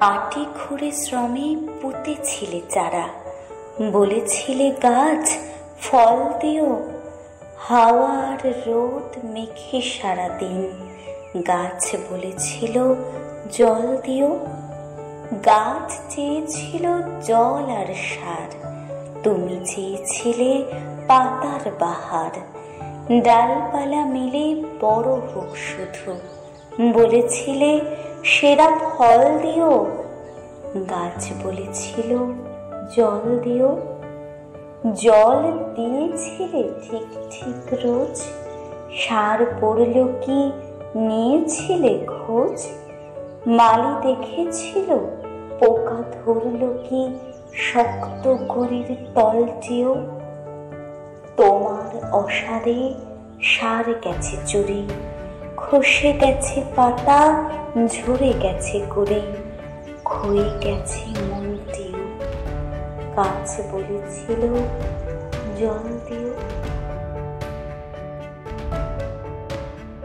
আটি খুঁড়ে শ্রমে পুঁতেছিলে চারা। বলেছিলে, গাছ, ফল দিও। হাওয়ার রোদ মেখে সারাদিন। গাছ বলেছিল, জল দিও। গাছ চেয়েছিল, জল আর সার। তুমি চেয়েছিলে, পাতার বাহার। ডালপালা মিলে বড় হোক শুধু। বলেছিলে সেরা ফল দিও। গাছ বলেছিল, জল দিও। জল দিয়েছিলে ঠিক ঠিক রোজ। সার পড়ল কি নিয়েছিলে খোঁজ। মালি দেখেছিল, পোকা ধরল কি শক্ত গড়ির তলটিও। তোমার অসারে সার গেছে চুরি। খসে গেছে পাতা ঝরে গেছে করে ক্ষয়ে গেছে মনটিও কাছে বলেছিল জল দিও